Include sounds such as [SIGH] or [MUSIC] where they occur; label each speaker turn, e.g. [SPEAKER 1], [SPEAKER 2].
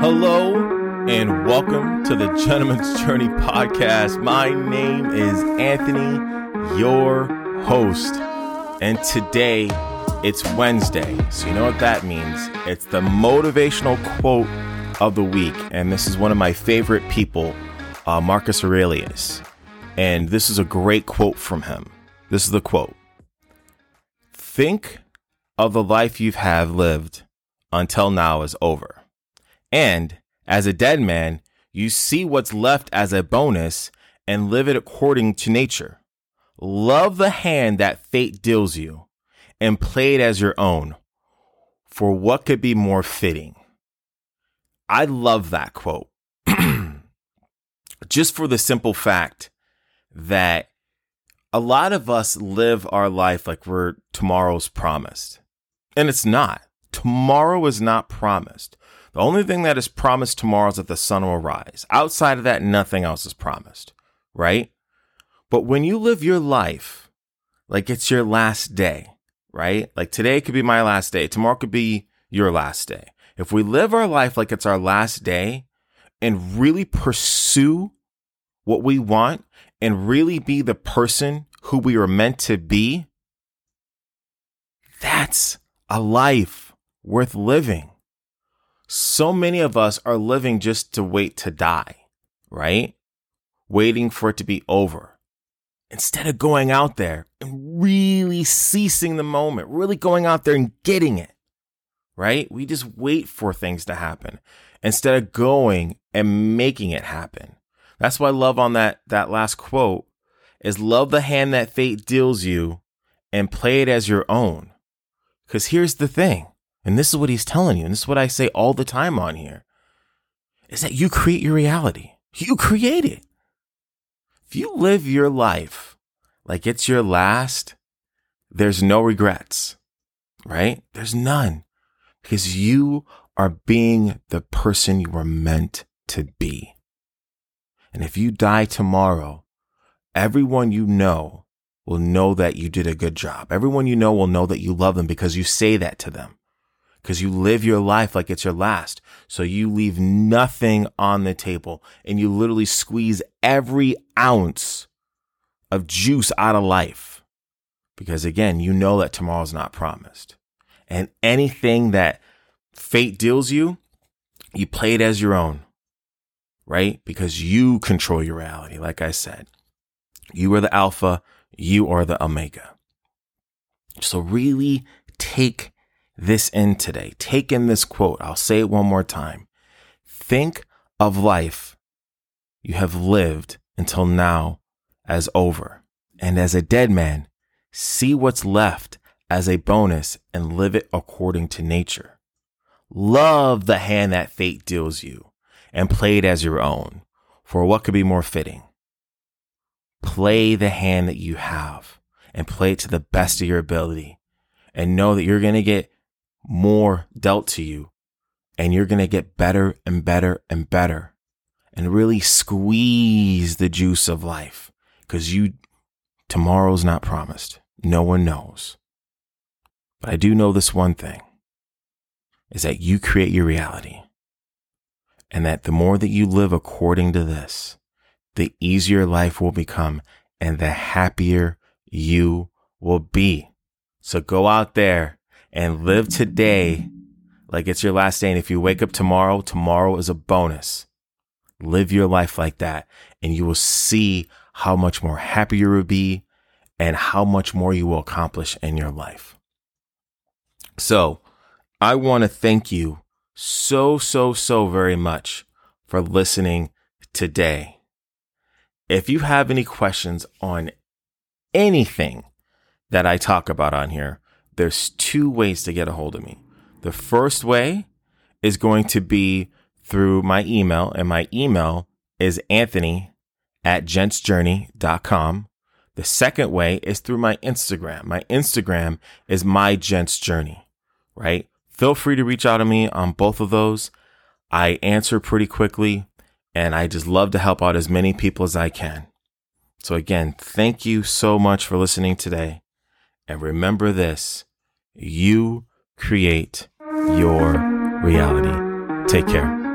[SPEAKER 1] Hello and welcome to the Gentleman's Journey podcast. My name is Anthony, your host. And today it's Wednesday. So you know what that means? It's the motivational quote of the week. And this is one of my favorite people, uh, Marcus Aurelius. And this is a great quote from him. This is the quote Think of the life you've have lived until now is over. And as a dead man, you see what's left as a bonus and live it according to nature. Love the hand that fate deals you and play it as your own. For what could be more fitting? I love that quote. [CLEARS THROAT] Just for the simple fact that a lot of us live our life like we're tomorrow's promised. And it's not. Tomorrow is not promised. The only thing that is promised tomorrow is that the sun will rise. Outside of that, nothing else is promised, right? But when you live your life like it's your last day, right? Like today could be my last day. Tomorrow could be your last day. If we live our life like it's our last day and really pursue what we want and really be the person who we are meant to be, that's a life worth living. So many of us are living just to wait to die, right? Waiting for it to be over. Instead of going out there and really seizing the moment, really going out there and getting it, right? We just wait for things to happen instead of going and making it happen. That's why I love on that, that last quote is love the hand that fate deals you and play it as your own. Cause here's the thing. And this is what he's telling you. And this is what I say all the time on here is that you create your reality. You create it. If you live your life like it's your last, there's no regrets, right? There's none because you are being the person you were meant to be. And if you die tomorrow, everyone you know will know that you did a good job. Everyone you know will know that you love them because you say that to them. Because you live your life like it's your last. So you leave nothing on the table and you literally squeeze every ounce of juice out of life. Because again, you know that tomorrow's not promised. And anything that fate deals you, you play it as your own, right? Because you control your reality. Like I said, you are the alpha, you are the omega. So really take this in today. Take in this quote. I'll say it one more time. Think of life you have lived until now as over. And as a dead man, see what's left as a bonus and live it according to nature. Love the hand that fate deals you and play it as your own. For what could be more fitting? Play the hand that you have and play it to the best of your ability and know that you're going to get more dealt to you and you're going to get better and better and better and really squeeze the juice of life because you tomorrow's not promised. No one knows. But I do know this one thing is that you create your reality and that the more that you live according to this, the easier life will become and the happier you will be. So go out there and live today like it's your last day. And if you wake up tomorrow, tomorrow is a bonus. Live your life like that and you will see how much more happy you will be and how much more you will accomplish in your life. So I want to thank you so, so, so very much for listening today. If you have any questions on anything that I talk about on here, there's two ways to get a hold of me. The first way is going to be through my email, and my email is anthony at gentsjourney.com. The second way is through my Instagram. My Instagram is my gents journey, right? Feel free to reach out to me on both of those. I answer pretty quickly. And I just love to help out as many people as I can. So again, thank you so much for listening today. And remember this, you create your reality. Take care.